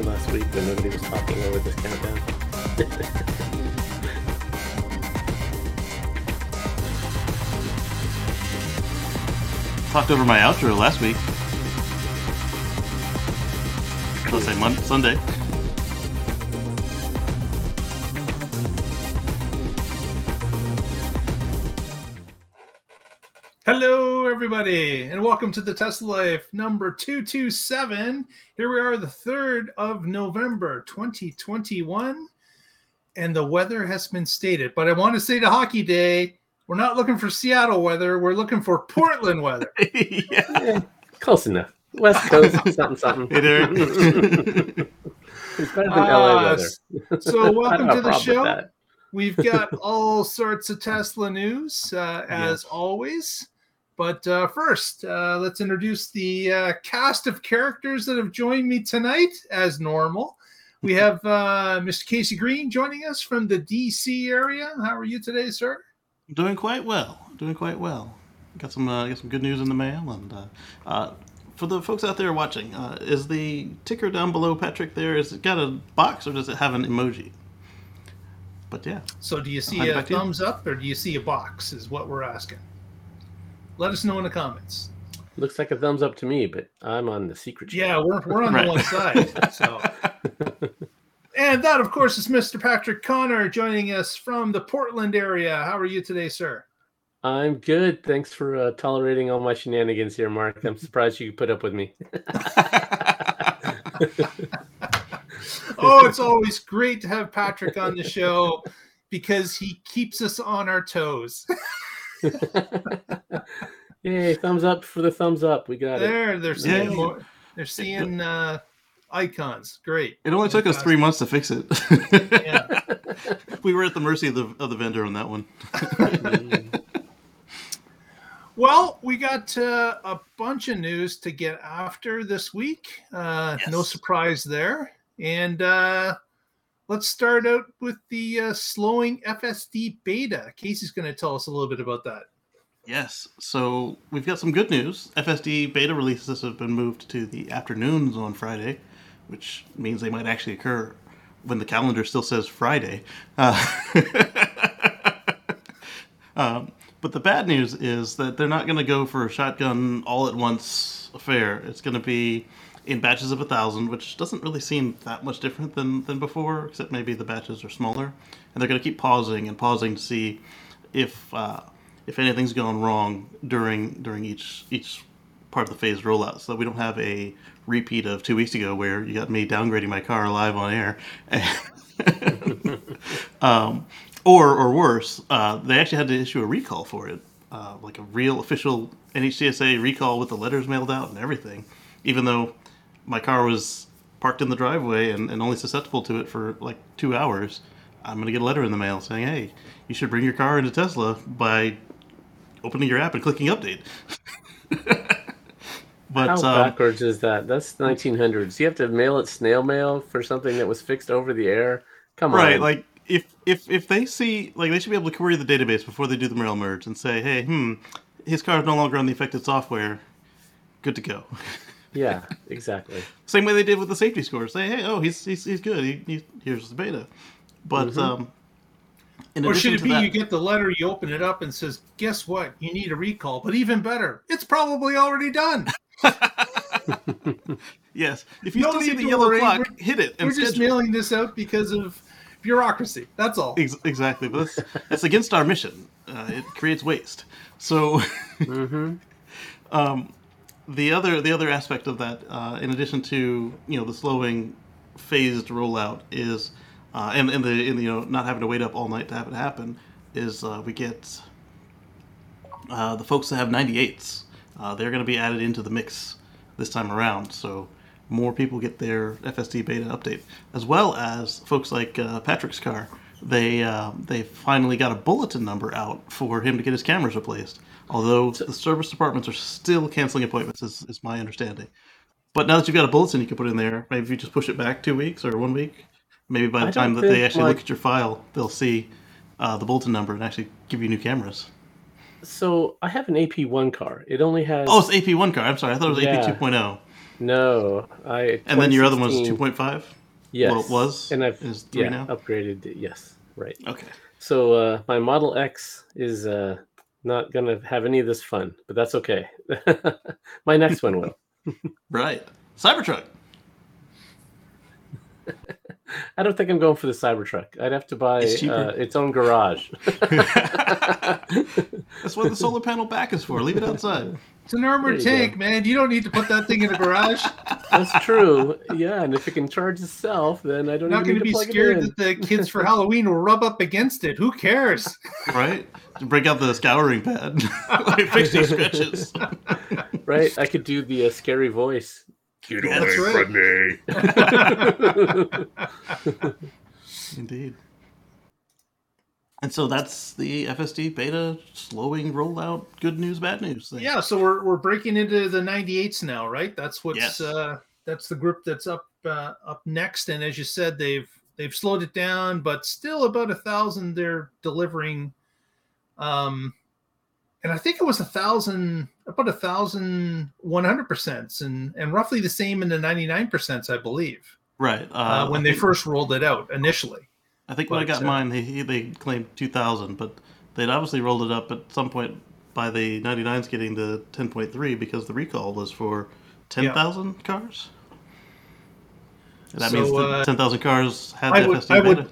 Last week when nobody was talking over this countdown? Talked over my outro last week. Let's say Monday, Sunday. Hello, everybody, and welcome to the Tesla Life number 227. Here we are, the 3rd of November, 2021, and the weather has been stated. But I want to say to Hockey Day, we're not looking for Seattle weather, we're looking for Portland weather. yeah. Close enough. West Coast, something, something. Hey. It's better than Ah, LA weather. So, welcome to the show. We've got all sorts of Tesla news, uh, as Yes. always. But uh, first, uh, let's introduce the uh, cast of characters that have joined me tonight, as normal. We have uh, Mr. Casey Green joining us from the DC area. How are you today, sir? Doing quite well. Doing quite well. Got some uh, got some good news in the mail, and uh, uh, for the folks out there watching, uh, is the ticker down below Patrick there? Is it got a box or does it have an emoji? But yeah, So, do you see a back to you. thumbs up or do you see a box? Is what we're asking. Let us know in the comments. Looks like a thumbs up to me, but I'm on the secret. channel. Yeah, we're, we're on Right. the one side. So, and that, of course, is Mr. Patrick Connor joining us from the Portland area. How are you today, sir? I'm good. Thanks for uh, tolerating all my shenanigans here, Mark. I'm surprised you put up with me. Oh, it's always great to have Patrick on the show because he keeps us on our toes. Yay! Thumbs up for the thumbs up. We got it. There, they're seeing Yeah. more. They're seeing uh, icons. Great. it only took us three months to fix it. Yeah. we were at the mercy of the of the vendor on that one. Well, we got uh, a bunch of news to get after this week. Uh, No surprise there. And uh, let's start out with the uh, slowing FSD beta. Casey's going to tell us a little bit about that. Yes. So we've got some good news. FSD beta releases have been moved to the afternoons on Friday, which means they might actually occur when the calendar still says Friday. Uh, um, but the bad news is that they're not going to go for a shotgun all at once affair. It's going to be in batches of a thousand, which doesn't really seem that much different than, than before, except maybe the batches are smaller. And they're going to keep pausing and pausing to see if uh, if anything's gone wrong during during each each part of the phased rollout, so that we don't have a repeat of two weeks ago where you got me downgrading my car live on air. um, or or worse, uh, they actually had to issue a recall for it, uh, like a real official NHTSA recall with the letters mailed out and everything, even though my car was parked in the driveway and, and only susceptible to it for like two hours. I'm gonna get a letter in the mail saying, "Hey, you should bring your car into Tesla by opening your app and clicking update." but How um, backwards is that? That's 1900s. You have to mail it snail mail for something that was fixed over the air. Come right, on. Right? Like if if if they see like they should be able to query the database before they do the mail merge and say, "Hey, hmm, his car is no longer on the affected software. Good to go." yeah, exactly. Same way they did with the safety score. Say, "Hey, oh, he's he's, he's good. He, he, here's the beta." But Mhm. um, in Or addition should it to be that- you get the letter, you open it up, and says, "Guess what? You need a recall." But even better, it's probably already done. yes, if you No still see the yellow worry. clock, We're- hit it and We're just schedule. mailing this out because of bureaucracy. That's all. Ex- exactly, but that's, that's against our mission. Uh, it creates waste. So, hmm um, the other the other aspect of that, uh, in addition to you know the slowing phased rollout, is uh, and and the and, you know not having to wait up all night to have it happen, is uh, we get uh, the folks that have 98s. Uh, they're going to be added into the mix this time around. So more people get their FSD beta update, as well as folks like uh, Patrick's car. They uh, they finally got a bulletin number out for him to get his cameras replaced. Although the service departments are still canceling appointments, is, is my understanding. But now that you've got a bulletin, you can put in there. Maybe if you just push it back two weeks or one week, maybe by the I time that they actually my- look at your file, they'll see uh, the bulletin number and actually give you new cameras. So I have an AP1 car. It only has. Oh, it's AP1 car. I'm sorry. I thought it was Yeah. AP 2.0. No, I. And then your other one's 2016 2.5. Yes, well, it was, and I've is three yeah now? upgraded. it, Yes, right. Okay. So uh, my Model X is uh, not gonna have any of this fun, but that's okay. my next one will. Right. Cybertruck. I don't think I'm going for the Cybertruck. I'd have to buy It's uh, its own garage. That's what the solar panel back is for. Leave it outside. It's an armored There you tank, man. You don't need to put that thing in a garage. That's true. Yeah, and if it can charge itself, then I don't Not even going to need be to plug scared it in. that the kids for Halloween will rub up against it. Who cares? Right? To break out the scouring pad. like, fix these scratches. Right? I could do the uh, scary voice. Get Yeah, that's away right. from me. Indeed. And so that's the FSD beta slowing rollout. Good news, bad news. Thing. Yeah, so we're we're breaking into the 98s now, right? That's what's Yes. uh that's the group that's up uh, up next and as you said they've they've slowed it down but still about a thousand they're delivering um and I think it was a thousand about a thousand one hundred percent and and roughly the same in the 99 percent I believe Right. uh, Uh, when I they first rolled it out initially I think when I got uh, mine, they they claimed 2,000, but they'd obviously rolled it up at some point by the 99s getting the 10.3 because the recall was for 10,000 cars. And that So, means uh, that 10,000 cars had I the would, FSD I would, beta.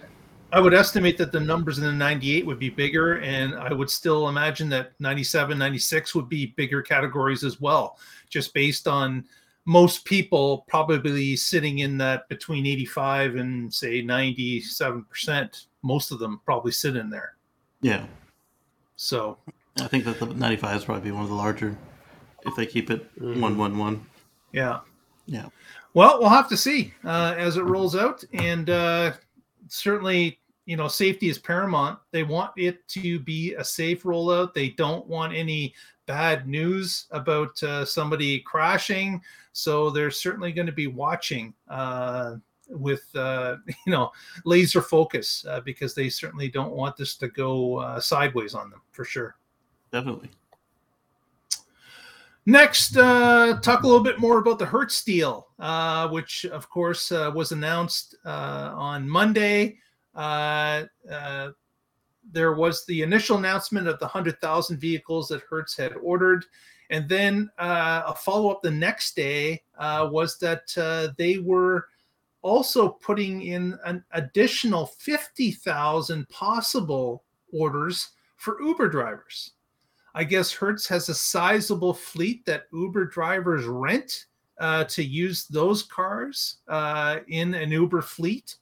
I would estimate that the numbers in the 98 would be bigger, and I would still imagine that 97, 96 would be bigger categories as well, just based on most people probably sitting in that between 85 and say 97 percent. Most of them probably sit in there. Yeah. So I think that the 95 is probably one of the larger if they keep it Mhm. 111. yeah, Yeah. Well, we'll have to see uh, as it rolls out, and uh, certainly, you know, safety is paramount. They want it to be a safe rollout. They don't want any bad news about uh, somebody crashing, so they're certainly going to be watching uh, with uh, you know laser focus uh, because they certainly don't want this to go uh, sideways on them for sure. Definitely. Next, uh, talk a little bit more about the Hertz deal, uh, which of course uh, was announced uh, on Monday. Uh, uh, there was the initial announcement of the 100,000 vehicles that Hertz had ordered. And then uh, a follow up the next day uh, was that uh, they were also putting in an additional 50,000 possible orders for Uber drivers. I guess Hertz has a sizable fleet that Uber drivers rent uh, to use those cars in an Uber fleet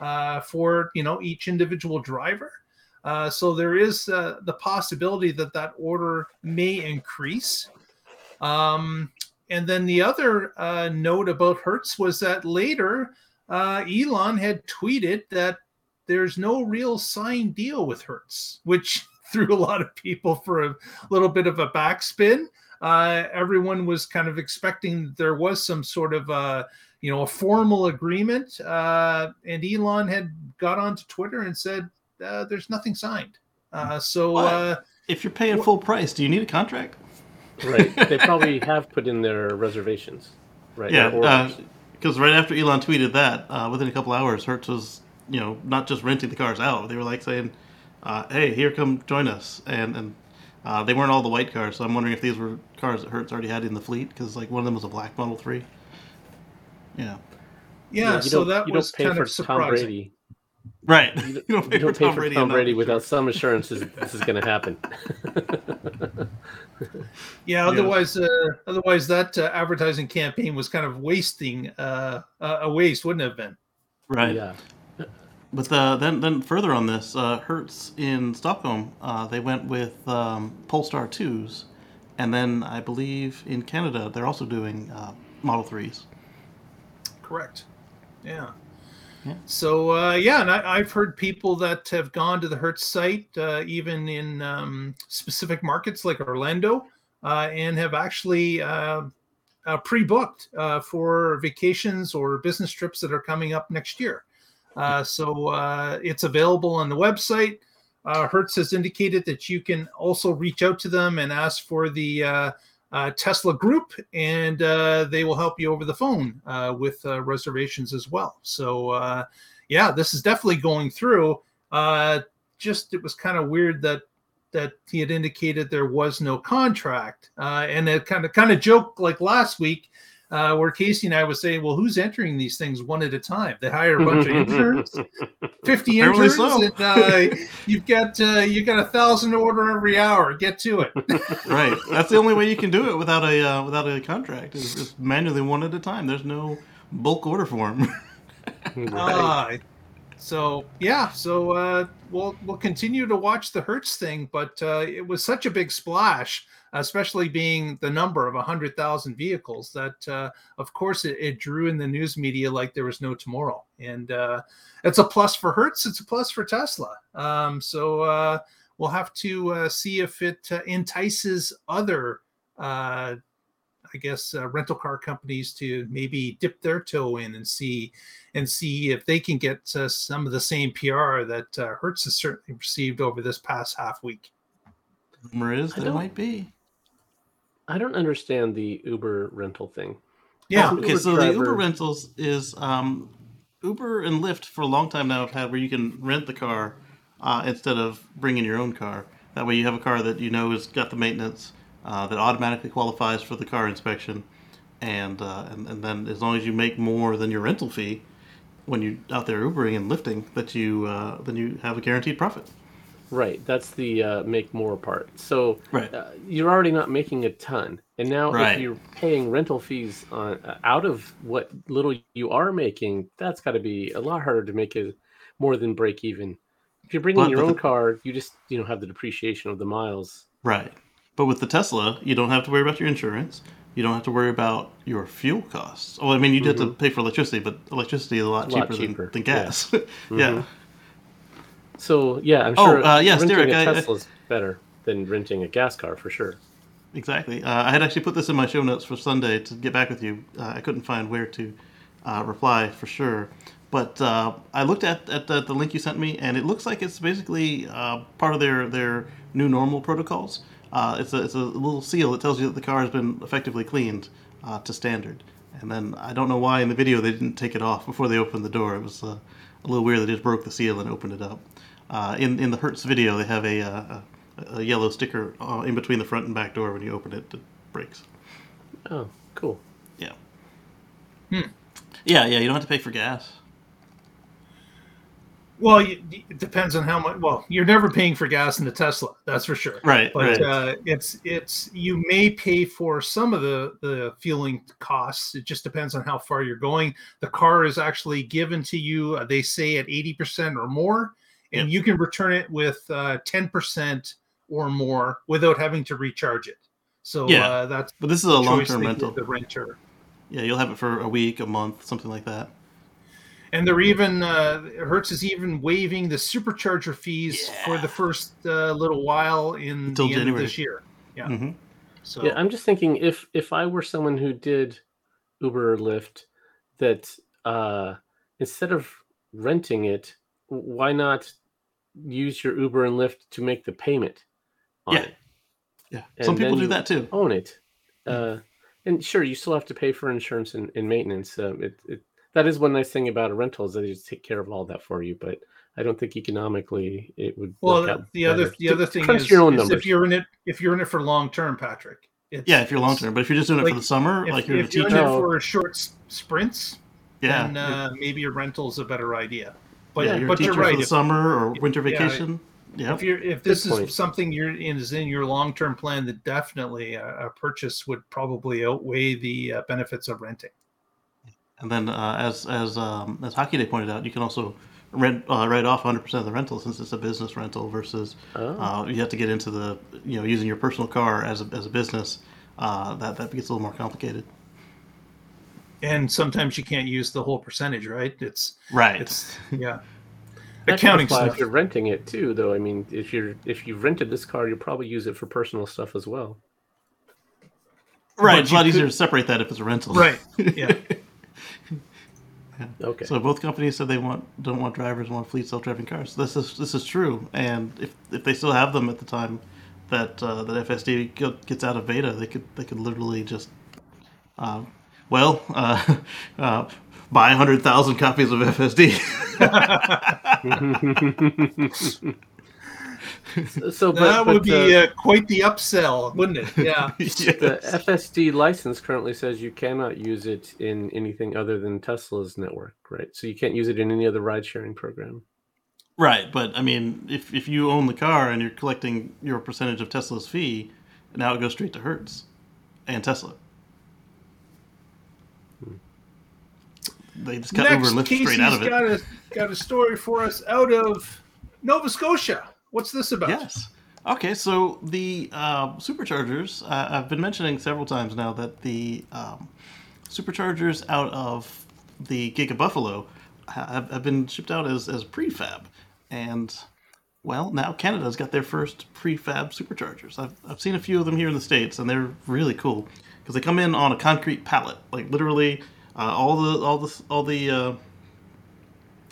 uh, for you know each individual driver. Uh, so there is uh, the possibility that that order may increase. Um, and then the other uh, note about Hertz was that later uh, Elon had tweeted that there's no real signed deal with Hertz, which threw a lot of people for a little bit of a backspin. Uh, everyone was kind of expecting there was some sort of uh, you know a formal agreement, uh, and Elon had got onto Twitter and said uh, there's nothing signed. Uh, so uh, If you're paying full price, do you need a contract? Right. They probably have put in their reservations. Right. Yeah, their orders. because right after Elon tweeted that, uh, within a couple hours, Hertz was, you know, not just renting the cars out. They were like saying, uh, "Hey, here, come join us," and and uh, they weren't all the white cars. So I'm wondering if these were cars that Hertz already had in the fleet, because like one of them was a black Model Three. Yeah, yeah, you so that you was don't pay kind for of Tom surprising. Brady. right. You You don't, you don't pay for Tom and not Brady without sure. some assurances this is going to happen. Yeah, otherwise, uh, otherwise that uh, advertising campaign was kind of wasting uh, uh, a waste, wouldn't it have been? Right. Yeah. But uh, then, then further on this, uh, Hertz in Stockholm, uh, they went with um, Polestar 2s, and then I believe in Canada they're also doing uh, Model 3s. Correct. Yeah. Yeah. So uh, yeah, and I, I've heard people that have gone to the Hertz site, uh, even in um, specific markets like Orlando, uh, and have actually uh, uh, pre-booked uh, for vacations or business trips that are coming up next year. Uh, so uh, it's available on the website. Uh, Hertz has indicated that you can also reach out to them and ask for the uh, Tesla Group, and uh, they will help you over the phone uh, with uh, reservations as well. So, uh, yeah, this is definitely going through. Uh, just it was kind of weird that that he had indicated there was no contract, and it kind of kind of joke like last week uh, where Casey and I was saying, well, who's entering these things one at a time? They hire a bunch of interns, fifty Apparently interns, so. and uh, you've got uh, you got a thousand to order every hour. Get to it. right. That's the only way you can do it without a uh, without a contract. Is just manually one at a time. There's no bulk order form. Uh, so yeah, so uh, we'll we'll continue to watch the Hertz thing, but uh, it was such a big splash, especially being the number of hundred thousand vehicles that, uh, of course, it, it drew in the news media like there was no tomorrow, and uh, it's a plus for Hertz. It's a plus for Tesla. Um, so uh, we'll have to uh, see if it uh, entices other. Uh, I guess uh, rental car companies to maybe dip their toe in and see and see if they can get uh, some of the same PR that uh, Hertz has certainly received over this past half week. Rumor is I that it might be. I don't understand the Uber rental thing. Yeah, okay. Uber So the Uber rentals is um, Uber and Lyft for a long time now have had where you can rent the car uh, instead of bringing your own car. That way, you have a car that you know has got the maintenance uh, that automatically qualifies for the car inspection, and, uh, and and then as long as you make more than your rental fee when you're out there Ubering and lifting, that you uh, then you have a guaranteed profit. Right, that's the uh, make more part. So Right. uh, you're already not making a ton, and now Right. if you're paying rental fees on uh, out of what little you are making, that's got to be a lot harder to make it more than break even. If you're bringing But your own the- car, you just you know have the depreciation of the miles. Right. But with the Tesla, you don't have to worry about your insurance. You don't have to worry about your fuel costs. Oh, I mean, you did have to pay for electricity, but electricity is a lot, Mm-hmm. A lot cheaper, cheaper, Than, than yeah. gas. Mhm. yeah. So yeah, I'm Oh, sure uh, yes, renting Derek, Tesla is better than renting a gas car for sure. Exactly. Uh, I had actually put this in my show notes for Sunday to get back with you. Uh, I couldn't find where to uh, reply for sure. But uh, I looked at, at the, the link you sent me, and it looks like it's basically uh, part of their, their new normal protocols. Uh, it's, a, it's a little seal that tells you that the car has been effectively cleaned uh, to standard. And then I don't know why in the video they didn't take it off before they opened the door. It was uh, a little weird. They just broke the seal and opened it up. Uh, in, in the Hertz video, they have a, uh, a, a yellow sticker uh, in between the front and back door. When you open it, it breaks. Oh, cool. Yeah. Hmm. Yeah, yeah. You don't have to pay for gas. Well, you, it depends on how much. Well, you're never paying for gas in the Tesla, that's for sure. Right. But right. uh, it's it's you may pay for some of the the fueling costs. It just depends on how far you're going. The car is actually given to you. uh, They say at eighty percent or more, and you can return it with uh, ten percent or more without having to recharge it. So Yeah. uh, that's but this is a long term rental. the renter. Yeah, you'll have it for a week, a month, something like that. And they're even uh, Hertz is even waiving the supercharger fees for the first uh, little while in Until the end January. of this year. Yeah. hmm So Yeah, I'm just thinking if if I were someone who did Uber or Lyft, that uh, instead of renting it, why not use your Uber and Lyft to make the payment on Yeah. it, Yeah. And Some people do that too. own it, uh, and sure, you still have to pay for insurance and, and maintenance. Um, it, it that is one nice thing about a rental is that they just take care of all that for you. But I don't think economically it would. well, work out the other better. the other thing Crunch is, your own is numbers. if you're in it if you're in it for long term, Patrick. It's, Yeah, if you're long term. But if you're just doing it for the summer, If, like you're a if you're in teacher, it for short sprints, yeah, then uh, maybe a rental is a better idea. But yeah, you're but you're teacher right. for the If, summer or winter vacation. Yeah, if you're if this point. is something you're in is in your long term plan, then definitely a, a purchase would probably outweigh the uh, benefits of renting. and then uh, as as um, as Hockey Day pointed out, you can also rent uh, write off 100 percent of the rental since it's a business rental versus Oh. uh, you have to get into the you know using your personal car as a, as a business. Uh, that that gets a little more complicated. And sometimes you can't use the whole percentage, right? It's Right. it's yeah. That Accounting stuff. If you're renting it too, though, I mean, if you're if you've rented this car, you'll probably use it for personal stuff as well. right. but It's a lot you easier to separate that if it's a rental. Right. Yeah. Okay. So both companies said they want don't want drivers want fleet self driving cars. This is this is true, and if if they still have them at the time that uh, that FSD gets out of beta, they could they could literally just, uh, well, uh, uh, buy hundred thousand copies of FSD. so but, that would but, be uh, uh, quite the upsell, wouldn't it? Yeah. the FSD license currently says you cannot use it in anything other than Tesla's network, right? So you can't use it in any other ride sharing program. Right, but I mean, if if you own the car and you're collecting your percentage of Tesla's fee, now it goes straight to Hertz and Tesla. They just cut Next, Uber Lyft Casey's straight out of it. got a got a story for us out of Nova Scotia. What's this about? Yes. Okay, so the uh, superchargers, uh, I've been mentioning several times now that the um, superchargers out of the Giga Buffalo have, have been shipped out as, as prefab. And, well, now Canada's got their first prefab superchargers. I've, I've seen a few of them here in the States, and they're really cool because they come in on a concrete pallet. Like, literally, all the, all the, all the, uh,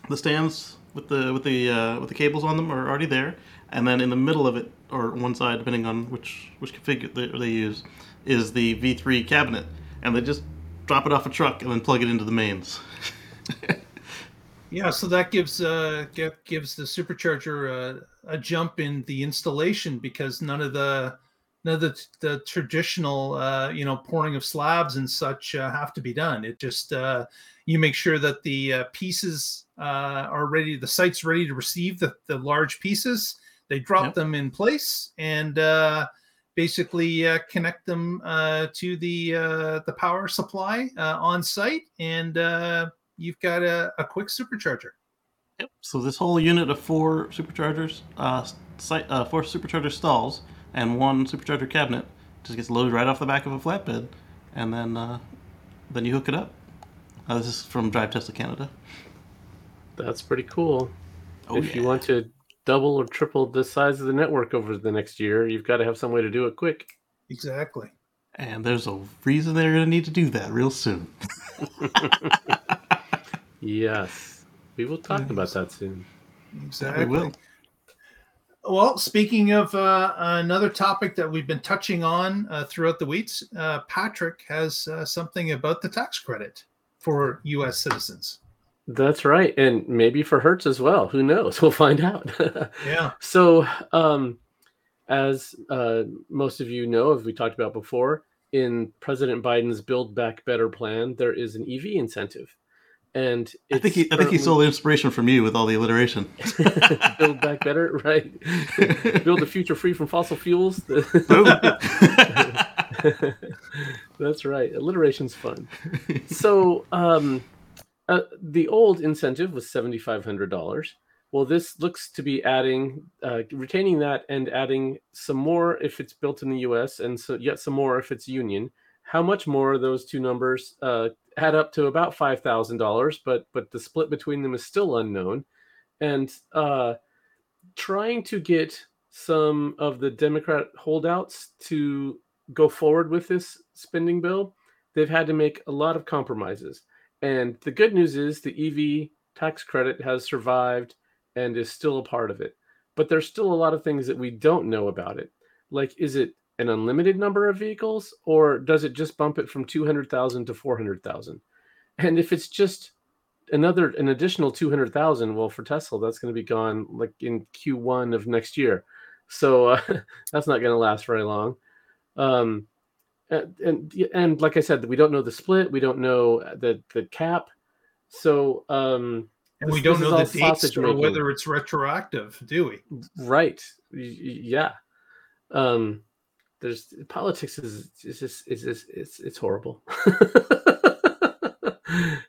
the stands with the with the uh, with the cables on them are already there, and then in the middle of it, or one side, depending on which which config they, they use, is the V3 cabinet, and they just drop it off a truck and then plug it into the mains. Yeah, so that gives uh gi- gives the supercharger uh, a jump in the installation because none of the of the, the traditional uh, you know pouring of slabs and such uh, have to be done. It just uh, you make sure that the uh, pieces uh, are ready, the site's ready to receive the, the large pieces. They drop Yep. them in place and uh, basically uh, connect them uh, to the uh, the power supply uh, on site, and uh, you've got a, a quick supercharger. Yep. So this whole unit of four superchargers, uh, site, uh, four supercharger stalls, and one supercharger cabinet just gets loaded right off the back of a flatbed, and then uh, then you hook it up. Uh, this is from Drive Tesla Canada. That's pretty cool. Oh, if you want to double or triple the size of the network over the next year, you've got to have some way to do it quick. Exactly. And there's a reason they're going to need to do that real soon. Yes. We will talk about that soon. Exactly. We will. Well, speaking of uh, another topic that we've been touching on uh, throughout the weeks, uh, Patrick has uh, something about the tax credit for U.S. citizens. That's right. And maybe for Hertz as well. Who knows? We'll find out. Yeah. So, um, as uh, most of you know, as we talked about before, in President Biden's Build Back Better plan, there is an EV incentive, and I think he, it's I think he stole the inspiration from you with all the alliteration. Build Back Better, right? Build a future free from fossil fuels. Boom. That's right. Alliteration's fun. So, um, uh, the old incentive was seventy five hundred dollars. Well, this looks to be adding, uh, retaining that, and adding some more if it's built in the U.S. and so yet some more if it's union. How much more are those two numbers uh, add up to about five thousand dollars, but but the split between them is still unknown. And uh, trying to get some of the Democrat holdouts to go forward with this spending bill, they've had to make a lot of compromises. And the good news is the EV tax credit has survived and is still a part of it. But there's still a lot of things that we don't know about it. Like, is it an unlimited number of vehicles or does it just bump it from 200,000 to 400,000? And if it's just another, an additional 200,000, well, for Tesla, that's going to be gone like in Q1 of next year. So uh, that's not going to last very long. Um, and, and and like I said, we don't know the split. We don't know the the cap. So um, And This- we don't know the dates or making. whether it's retroactive, do we? right, Y- yeah. Um, there's politics is is just is just it's it's horrible.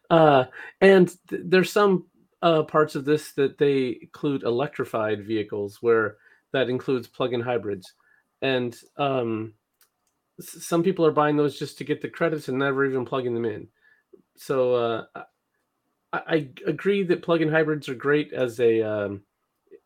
uh, and th- there's some uh, parts of this that they include electrified vehicles, where that includes plug-in hybrids, and um, s- some people are buying those just to get the credits and never even plugging them in. So uh, I, I agree that plug-in hybrids are great as a um,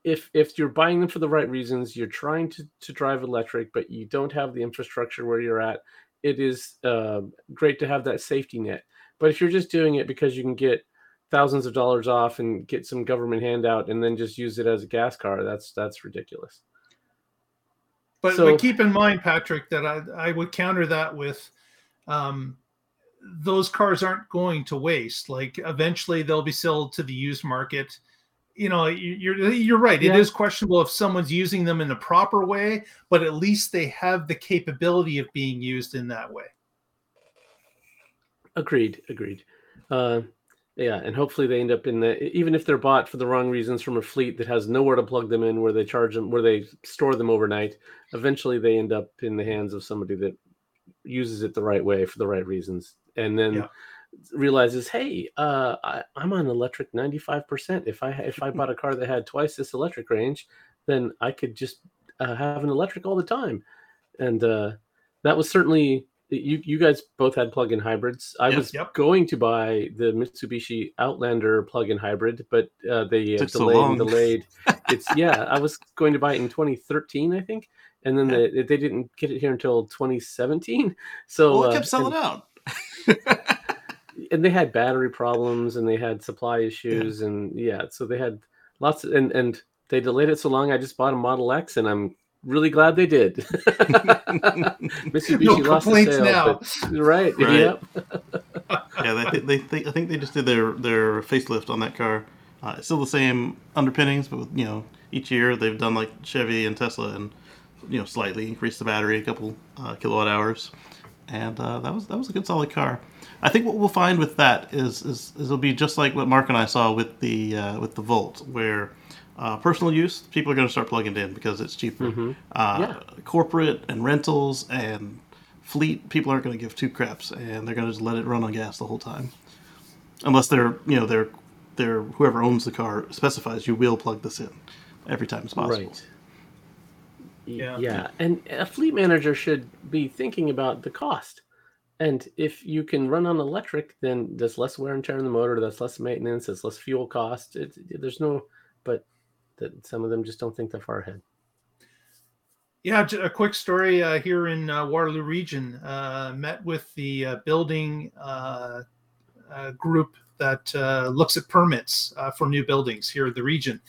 if if you're buying them for the right reasons, you're trying to to drive electric, but you don't have the infrastructure where you're at. It is uh, great to have that safety net. But if you're just doing it because you can get thousands of dollars off and get some government handout and then just use it as a gas car, that's that's ridiculous. But, So- but keep in mind, Patrick, that I, I would counter that with um, those cars aren't going to waste. Like eventually they'll be sold to the used market. You know, you- you're you're right. It Yeah. is questionable if someone's using them in the proper way, but at least they have the capability of being used in that way. Agreed. Agreed. Uh, yeah, and hopefully they end up in the even if they're bought for the wrong reasons from a fleet that has nowhere to plug them in, where they charge them, where they store them overnight. Eventually, they end up in the hands of somebody that uses it the right way for the right reasons, and then Yeah. Realizes, hey, uh, I, I'm on electric 95. percent If I if I bought a car that had twice this electric range, then I could just uh, have an electric all the time, and uh, that was certainly you. You guys both had plug-in hybrids. I Yep. was Yep. going to buy the Mitsubishi Outlander plug-in hybrid, but uh, they uh, Took so delayed and delayed. It's yeah, I was going to buy it in 2013, I think, and then they, they didn't get it here until 2017. So well, it uh, kept selling and, out. and they had battery problems and they had supply issues and yeah, so they had lots of, and and they delayed it so long. I just bought a Model X, and I'm really glad they did. Mitsubishi No lost complaints sale, now. but- right? Right. Yep. yeah, they, they, they, I think they just did their their facelift on that car. Uh, it's still the same underpinnings, but with, you know, each year they've done like Chevy and Tesla, and you know, slightly increased the battery a couple uh, kilowatt hours, and uh, that was that was a good solid car. I think what we'll find with that is is, is it'll be just like what Mark and I saw with the uh, with the Volt, where uh, personal use people are going to start plugging it in because it's cheaper. Mhm. Uh, Yeah. Corporate and rentals and fleet people aren't going to give two craps, and they're going to just let it run on gas the whole time, unless they're you know they're they're whoever owns the car specifies you will plug this in every time it's possible. Right. Yeah. Yeah. yeah. And a fleet manager should be thinking about the cost. And if you can run on electric, then there's less wear and tear on the motor, that's less maintenance, there's less fuel cost. It, there's no, but that some of them just don't think that far ahead. Yeah, a quick story uh, here in uh, Waterloo region. Uh, met with the uh, building uh, uh, group that looks at permits for new buildings here in the region,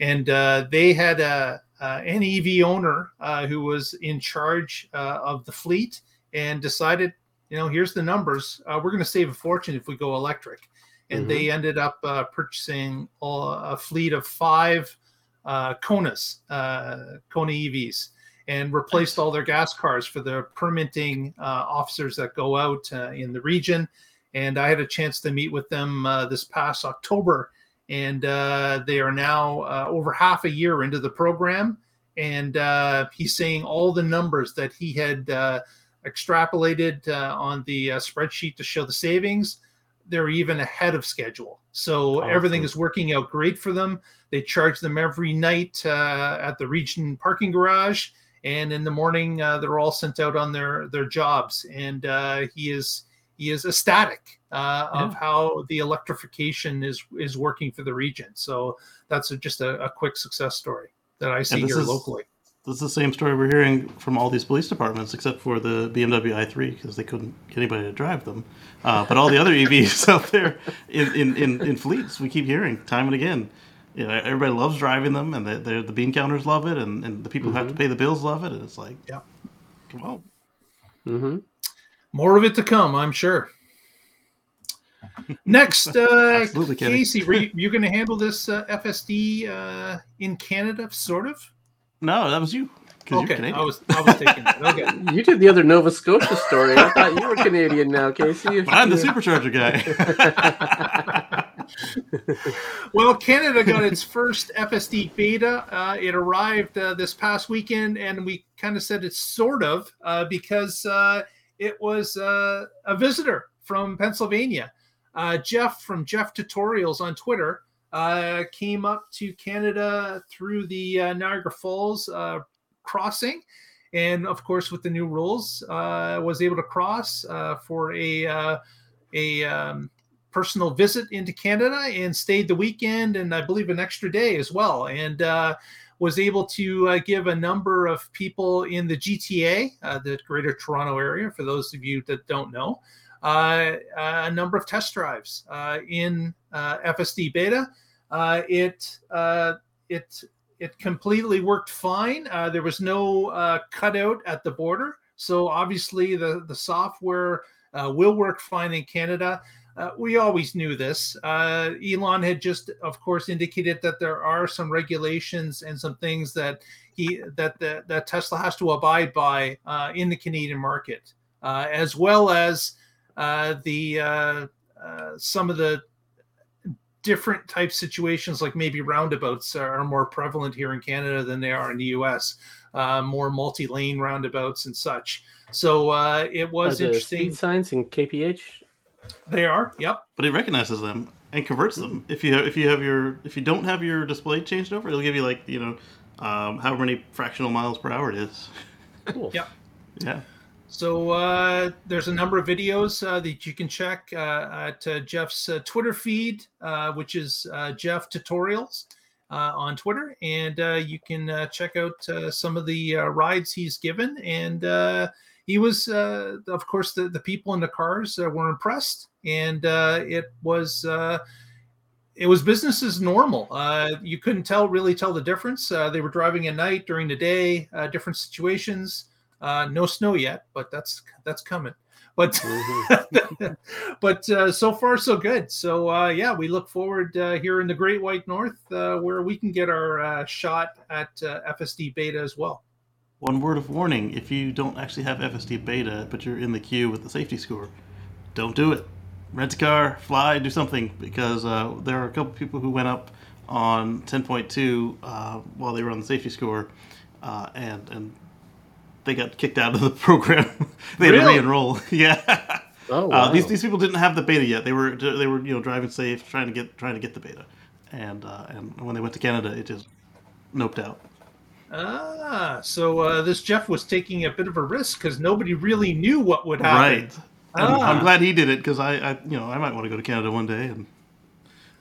and they had a, an EV owner who was in charge of the fleet and decided, you know, here's the numbers. Uh, we're going to save a fortune if we go electric, and Mhm. they ended up uh, purchasing all, a fleet of five uh, Konas, uh, Kona EVs and replaced all their gas cars for the permitting uh, officers that go out uh, in the region. And I had a chance to meet with them uh, this past October, and uh, they are now uh, over half a year into the program. And uh, he's saying all the numbers that he had uh, extrapolated uh, on the uh, spreadsheet to show the savings, they're even ahead of schedule. So everything is working out great for them. They charge them every night uh, at the region parking garage and in the morning uh, they're all sent out on their their jobs. And uh, he is he is ecstatic uh, of how the electrification is is working for the region so that's a, just a, a quick success story that i see here is- locally This is the same story we're hearing from all these police departments, except for the BMW i3 because they couldn't get anybody to drive them. Uh, but all the other EVs out there in, in, in, in fleets, we keep hearing time and again. You know, everybody loves driving them, and the, the, the bean counters love it, and, and the people who have to pay the bills love it. And it's like, Yeah. come on. Mm-hmm. more of it to come i'm sure next uh casey were you, you going to handle this uh, fsd uh, in canada sort of No, that was you. 'cause you're okay Canadian. i was i was taking it okay You did the other Nova Scotia story. I thought you were Canadian now, Casey. But I'm the supercharger guy. Well, Canada got its first FSD beta. Uh, it arrived uh, this past weekend, and we kind of said it's sort of uh, because uh, it was uh, a visitor from Pennsylvania. Uh, Jeff from Jeff Tutorials on Twitter uh, came up to Canada through the uh, Niagara Falls uh, crossing. And of course, with the new rules, uh, was able to cross uh, for a uh, a um, personal visit into Canada and stayed the weekend and I believe an extra day as well. And was able to uh, give a number of people in the GTA, uh, the Greater Toronto Area, for those of you that don't know, a number of test drives uh, in uh, FSD beta. Uh, it uh, it it completely worked fine. Uh, there was no uh, cutout at the border, so obviously the the software uh, will work fine in Canada. Uh, we always knew this. Uh, Elon had just, of course, indicated that there are some regulations and some things that he that the, that Tesla has to abide by uh, in the Canadian market, uh, as well as uh, the uh, some of the different type situations, like maybe roundabouts, are more prevalent here in Canada than they are in the U.S. more multi-lane roundabouts and such. So it was interesting. Speed signs in KPH they are. Yep. But it recognizes them and converts them. If you have, if you have your if you don't have your display changed over, it'll give you like you know um, however many fractional miles per hour it is. Cool. yep. Yeah. So uh, there's a number of videos uh, that you can check uh, at uh, Jeff's uh, Twitter feed, uh, which is Jeff Tutorials on Twitter, and you can check out some of the rides he's given and he was, uh, of course, the, the people in the cars uh, were impressed, and uh, it was uh, it was business as normal. Uh, you couldn't tell really tell the difference. Uh, they were driving at night, during the day, different situations. No snow yet, but that's that's coming. But mm-hmm. but so far so good. So yeah, we look forward here in the Great White North where we can get our shot at FSD beta as well. One word of warning if you don't actually have FSD beta, but you're in the queue with the safety score, don't do it. Rent a car, fly, do something, because uh, there are a couple people who went up on 10.2 uh, while they were on the safety score, uh, and and they got kicked out of the program. they had really? to re-enroll. yeah. Oh, wow. uh, these these people didn't have the beta yet. They were they were you know driving safe, trying to get trying to get the beta, and uh, and when they went to Canada, it just noped out. Ah, so uh, this Jeff was taking a bit of a risk because nobody really knew what would happen. Right. Ah. I'm glad he did it because I, I, you know, I might want to go to Canada one day and.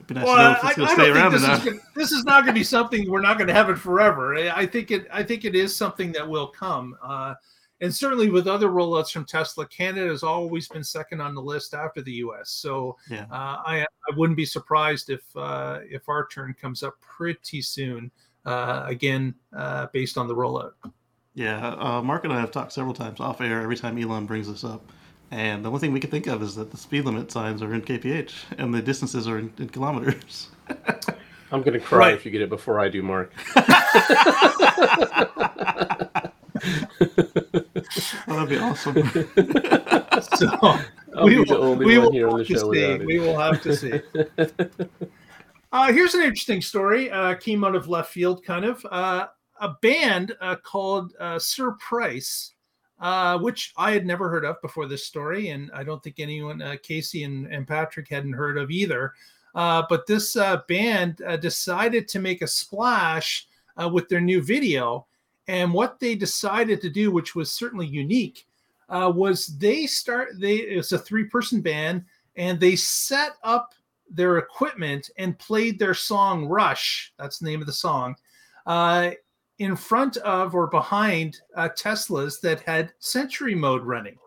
Be nice well, to know if it's going to stay around this, is gonna, this is not going to be something we're not going to have it forever. I think it. I think it is something that will come. Uh, and certainly with other rollouts from Tesla, Canada has always been second on the list after the U.S. So yeah. uh, I, I wouldn't be surprised if uh, if our turn comes up pretty soon uh, again uh, based on the rollout. Yeah, uh, Mark and I have talked several times off air every time Elon brings this up. And the only thing we can think of is that the speed limit signs are in kph and the distances are in, in kilometers. I'm going to cry right. if you get it before I do, Mark. well, that'd be awesome. so I'll we will, we will have to see. We will have to see. Uh, here's an interesting story. Uh, came out of left field, kind of. Uh, a band uh, called uh, Sir Price, uh, which I had never heard of before this story, and I don't think anyone, uh, Casey and, and Patrick, hadn't heard of either. Uh, but this uh, band decided to make a splash with their new video, and what they decided to do, which was certainly unique, was they start. They it's a three-person band, and they set up their equipment and played their song Rush, that's the name of the song, uh, in front of or behind uh, Teslas that had Sentry mode running.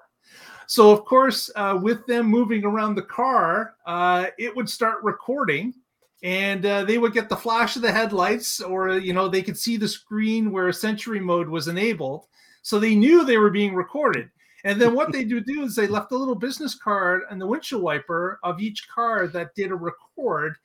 So, of course, uh, with them moving around the car, uh, it would start recording and uh, they would get the flash of the headlights or, you know, they could see the screen where Sentry mode was enabled. So they knew they were being recorded. And then what they do do is they left a little business card and the windshield wiper of each car that did a record,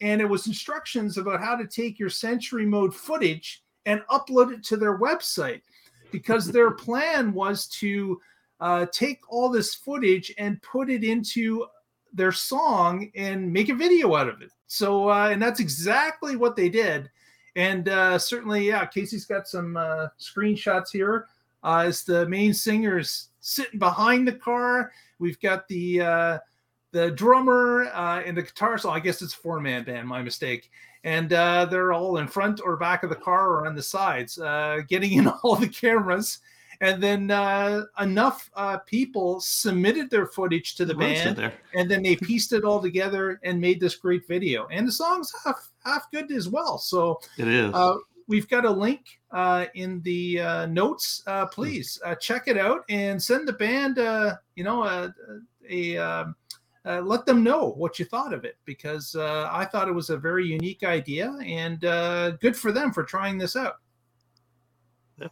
and it was instructions about how to take your Sentry mode footage and upload it to their website, because their plan was to uh, take all this footage and put it into their song and make a video out of it. So, uh, and that's exactly what they did. And uh, certainly, yeah, Casey's got some uh, screenshots here. Uh, as the main singer is sitting behind the car. We've got the uh, the drummer uh, and the guitar. So I guess it's four man band. My mistake. And uh, they're all in front or back of the car or on the sides, uh, getting in all the cameras. And then uh, enough uh, people submitted their footage to the band, and then they pieced it all together and made this great video. And the song's half half good as well. So it is. Uh, we've got a link uh, in the uh, notes. Uh, please uh, check it out and send the band, uh, you know, a, a, um, uh, let them know what you thought of it because uh, I thought it was a very unique idea and uh, good for them for trying this out.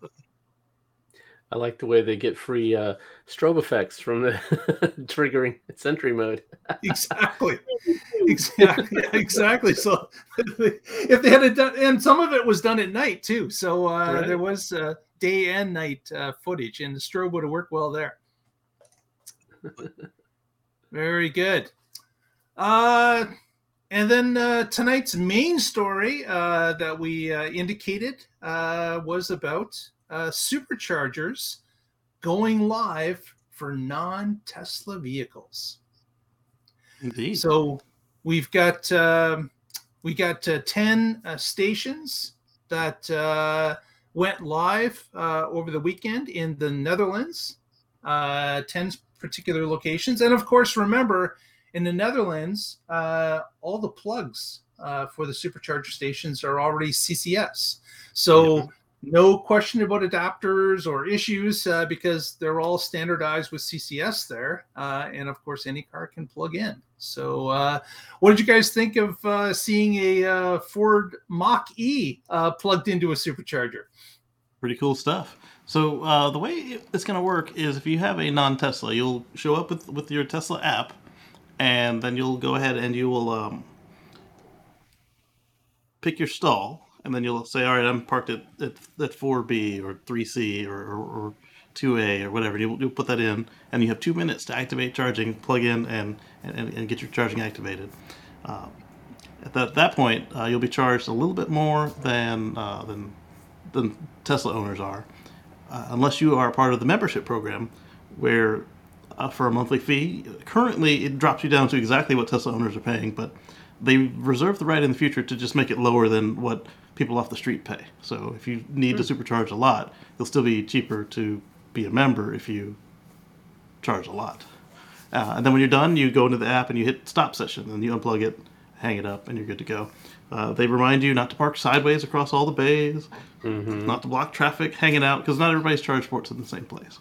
I like the way they get free uh, strobe effects from the triggering Sentry mode. exactly, exactly, exactly. So if they had it done, and some of it was done at night too, so uh, right. there was uh, day and night uh, footage, and the strobe would have worked well there. Very good. Uh, and then uh, tonight's main story uh, that we uh, indicated uh, was about uh, superchargers going live for non Tesla vehicles. Indeed. So we've got uh, we got uh, ten uh, stations that uh, went live uh, over the weekend in the Netherlands. Uh, ten particular locations, and of course, remember in the Netherlands, uh, all the plugs uh, for the supercharger stations are already CCS. So yeah no question about adapters or issues uh, because they're all standardized with CCS there. Uh, and of course, any car can plug in. So, uh, what did you guys think of uh, seeing a uh, Ford Mach E uh, plugged into a supercharger? Pretty cool stuff. So, the way it's going to work is if you have a non Tesla, you'll show up with, with your Tesla app, and then you'll go ahead and you will um, pick your stall and then you'll say, all right, I'm parked at, at, at 4B or 3C or, or, or 2A or whatever. You'll, you'll put that in, and you have two minutes to activate charging, plug in, and, and, and get your charging activated. Uh, at that, that point, uh, you'll be charged a little bit more than, uh, than, than Tesla owners are, uh, unless you are part of the membership program, where uh, for a monthly fee, currently it drops you down to exactly what Tesla owners are paying, but they reserve the right in the future to just make it lower than what people off the street pay. So if you need mm. to hmm. supercharge a lot, it'll still be cheaper to be a member if you charge a lot. Uh, and then when you're done, you go into the app and you hit stop session, and you unplug it, hang it up, and you're good to go. Uh, they remind you not to park sideways across all the bays, mm-hmm. not to block traffic hanging out, because not everybody's charge ports in the same place.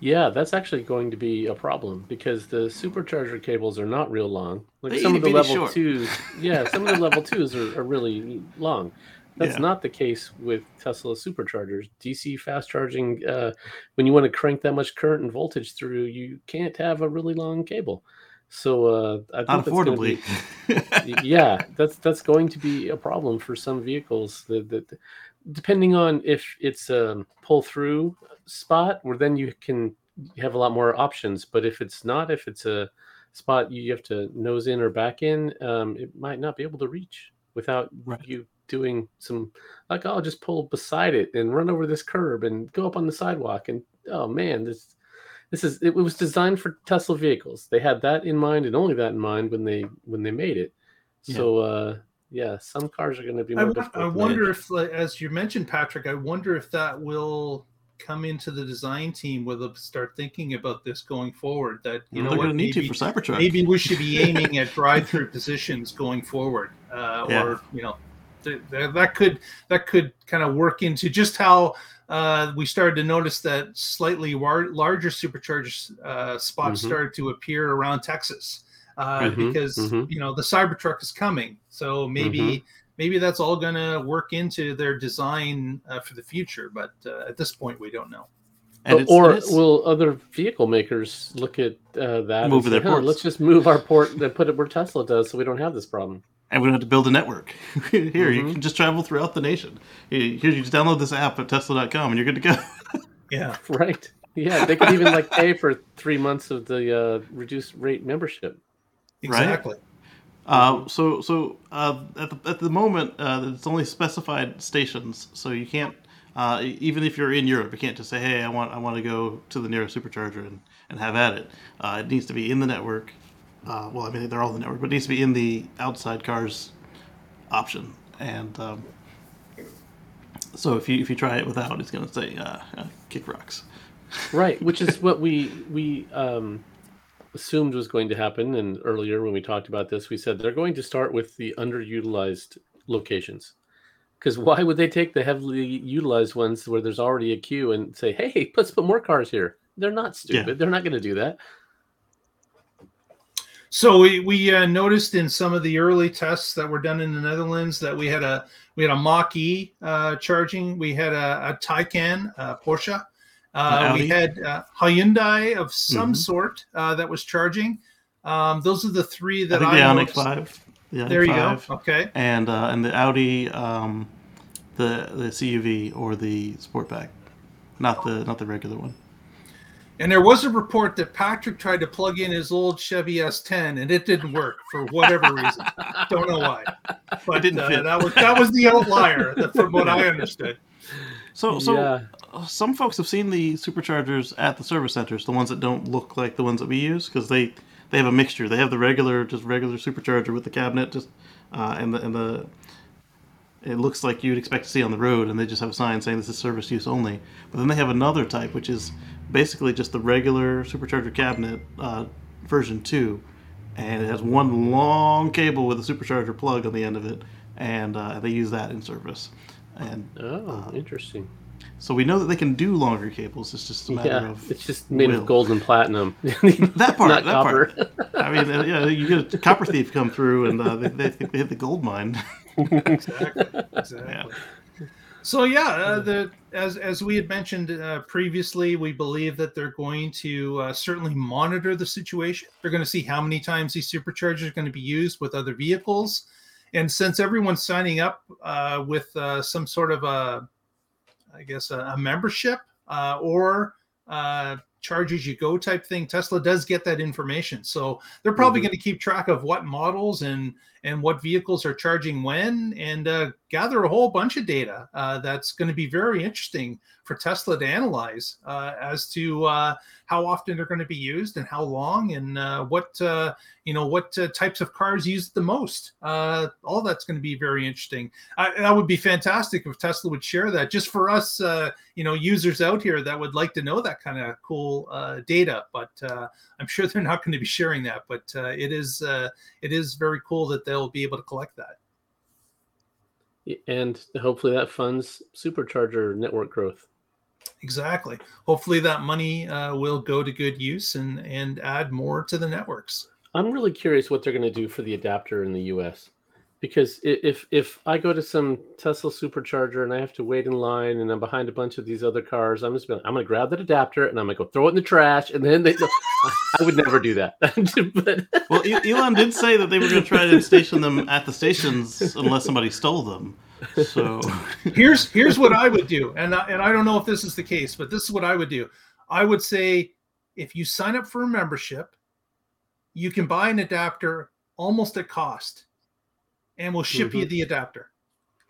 Yeah, that's actually going to be a problem because the supercharger cables are not real long. Like some of the level short. twos, yeah, some of the level twos are, are really long. That's yeah. not the case with Tesla superchargers. DC fast charging, uh, when you want to crank that much current and voltage through, you can't have a really long cable. So uh, I think affordably, be, yeah, that's that's going to be a problem for some vehicles. That, that depending on if it's a pull through spot, where then you can have a lot more options. But if it's not, if it's a spot you have to nose in or back in, um, it might not be able to reach without right. you doing some like I'll just pull beside it and run over this curb and go up on the sidewalk and oh man this this is it was designed for Tesla vehicles. They had that in mind and only that in mind when they when they made it. Yeah. So uh yeah, some cars are going to be more I, I wonder if as you mentioned Patrick, I wonder if that will come into the design team where they'll start thinking about this going forward. That you well, know, what, maybe, for Cybertruck. maybe we should be aiming at drive-through positions going forward, uh, yeah. or you know, that could that could kind of work into just how uh, we started to notice that slightly war- larger supercharger uh, spots mm-hmm. started to appear around Texas uh, mm-hmm. because mm-hmm. you know the Cybertruck is coming. So maybe mm-hmm. maybe that's all going to work into their design uh, for the future. But uh, at this point, we don't know. or will other vehicle makers look at uh, that move and say, their let's just move our port and put it where Tesla does, so we don't have this problem and we don't have to build a network. Here, mm-hmm. you can just travel throughout the nation. Here, you just download this app at Tesla.com and you're good to go. yeah, right. Yeah, they could even like pay for three months of the uh, reduced rate membership. Exactly. Right? Uh, so, so uh, at the at the moment, uh, it's only specified stations, so you can't. Uh, even if you're in Europe, you can't just say, "Hey, I want I want to go to the nearest supercharger and, and have at it." Uh, it needs to be in the network, uh, well, I mean, they're all in the network, but it needs to be in the outside cars option. And um, so if you if you try it without, it's going to say uh, uh, kick rocks. right, which is what we we um, assumed was going to happen. And earlier when we talked about this, we said they're going to start with the underutilized locations. Because why would they take the heavily utilized ones where there's already a queue and say, "Hey, let's put more cars here"? They're not stupid. Yeah. They're not going to do that. So we we uh, noticed in some of the early tests that were done in the Netherlands that we had a we had a Mach E uh, charging. We had a, a Taycan, uh, Porsche. Uh, we had uh, Hyundai of some Mhm. sort uh, that was charging. Um, those are the three I that think I, the noticed. Five. The There you 5, go. Okay. And uh, and the Audi, um, the the CUV or the Sportback, not the not the regular one. And there was a report that Patrick tried to plug in his old Chevy S10 and it didn't work for whatever reason. Don't know why. But didn't uh, fit. that was that was the outlier from what I understood. So so yeah. uh, some folks have seen the superchargers at the service centers, the ones that don't look like the ones that we use, because they they have a mixture. They have the regular, just regular supercharger with the cabinet, just uh, and the and the it looks like you'd expect to see on the road, and they just have a sign saying this is service use only. But then they have another type, which is basically just the regular supercharger cabinet uh, version two, and it has one long cable with a supercharger plug on the end of it, and uh, they use that in service. And Oh, interesting. so we know that they can do longer cables. It's just a matter Yeah, of it's just made will. of gold and platinum. that part. Not that copper. part. I mean, uh, yeah, you get a copper thief come through and uh, they, they think they hit the gold mine. Exactly. Exactly. So yeah, uh, the as as we had mentioned uh, previously, we believe that they're going to uh, certainly monitor the situation. They're going to see how many times these superchargers are going to be used with other vehicles, and since everyone's signing up uh, with uh, some sort of a, I guess a, a membership uh, or charge as you go type thing, Tesla does get that information. So they're probably Mhm. going to keep track of what models and and what vehicles are charging when and uh, gather a whole bunch of data uh, that's going to be very interesting for tesla to analyze uh, as to uh, how often they're going to be used and how long and uh, what uh, you know what uh, types of cars use the most uh, all that's going to be very interesting I, that would be fantastic if tesla would share that just for us uh, you know users out here that would like to know that kind of cool uh, data but uh, i'm sure they're not going to be sharing that but uh, it is uh, it is very cool that they'll be able to collect that. and hopefully that funds supercharger network growth. Exactly. Hopefully, that money uh, will go to good use and and add more to the networks. I'm really curious what they're going to do for the adapter in the U.S. Because if if I go to some Tesla supercharger and I have to wait in line and I'm behind a bunch of these other cars, I'm just gonna, I'm going to grab that adapter and I'm going to go throw it in the trash and then they. I would never do that. but well, Elon did say that they were going to try to station them at the stations unless somebody stole them. So Here's here's what I would do, and I, and I don't know if this is the case, but this is what I would do. I would say if you sign up for a membership, you can buy an adapter almost at cost, and we'll ship you the adapter.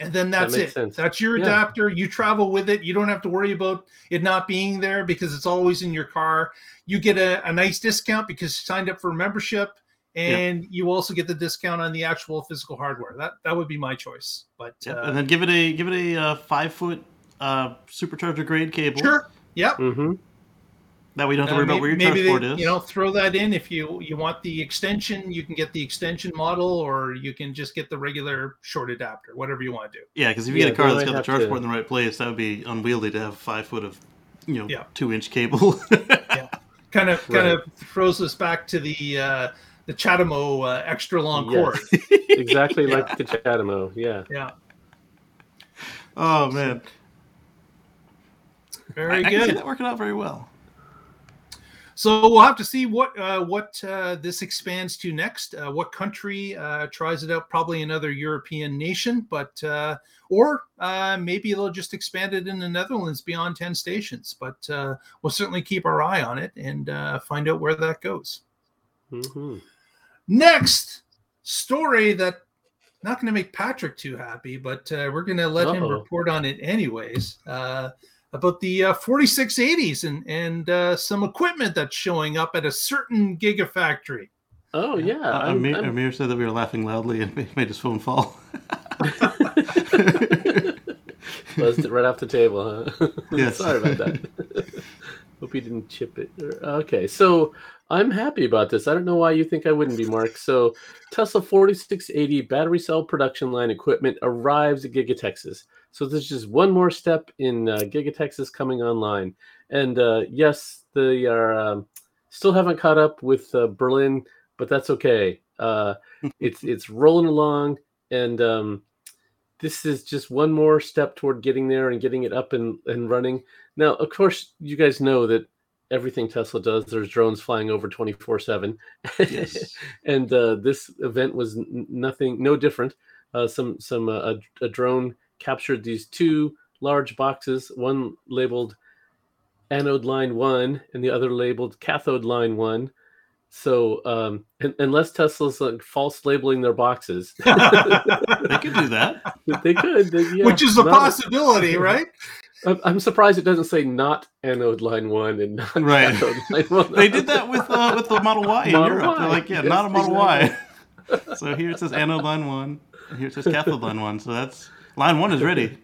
And then that's makes it. sense. That's your Yeah. adapter. You travel with it. You don't have to worry about it not being there because it's always in your car. You get a, a nice discount because you signed up for a membership, and you also get the discount on the actual physical hardware. That that would be my choice. But Yep, uh, and then give it a give it a uh, five foot uh, supercharger grade cable. sure, yep. hmm That we don't have to Uh, worry about where your maybe transport they, is. you know throw that in if you you want the extension you can get the extension model or you can just get the regular short adapter whatever you want to do Yeah, because if you Yeah, get a car that's got the charge to- port in the right place, that would be unwieldy to have five foot of, you know, Yeah. two inch cable. yeah, kind of Right. kind of throws us back to the uh the CHAdeMO uh, extra long Yes. cord Exactly like the CHAdeMO. Yeah. yeah oh man, very I, I can see good that working out very well. So we'll have to see what uh, what uh, this expands to next. Uh, what country uh, tries it out? Probably another European nation, but uh, or uh, maybe they'll just expand it in the Netherlands beyond ten stations. But uh, we'll certainly keep our eye on it and uh, find out where that goes. hmm Next story that not going to make Patrick too happy, but uh, we're going to let him Uh-oh. report on it anyways. Uh, about the uh, 4680s and and uh, some equipment that's showing up at a certain gigafactory. Oh yeah. Uh, I'm- Amir, I'm- Amir said that we were laughing loudly and made his phone fall. Buzzed it right off the table, huh? Yes. Sorry about that. Hope you didn't chip it. Okay, so I'm happy about this. I don't know why you think I wouldn't be, Mark. So Tesla 4680 battery cell production line equipment arrives at Giga Texas. So there's just one more step in uh, Giga Texas coming online. And uh, yes, they are um, still haven't caught up with uh, Berlin. but that's okay. Uh, it's it's rolling along, and um, this is just one more step toward getting there and getting it up and, and running. Now, of course, you guys know that everything Tesla does, there's drones flying over 24 7. Yes. and uh, this event was n- nothing, no different. Uh, some, some, uh, a, a drone captured these two large boxes, one labeled anode line one and the other labeled cathode line one. So, um, un- unless Tesla's like false labeling their boxes, They could do that. they could, they, yeah, Which is a not- possibility, right? I'm, surprised it doesn't say not anode line one and not Right. cathode line one. They did that with uh, with the Model Y in Model Europe. They're like, yeah, Yes, not a Model exactly. Y. so here it says anode line one, and here it says cathode line one. So that's line one is ready.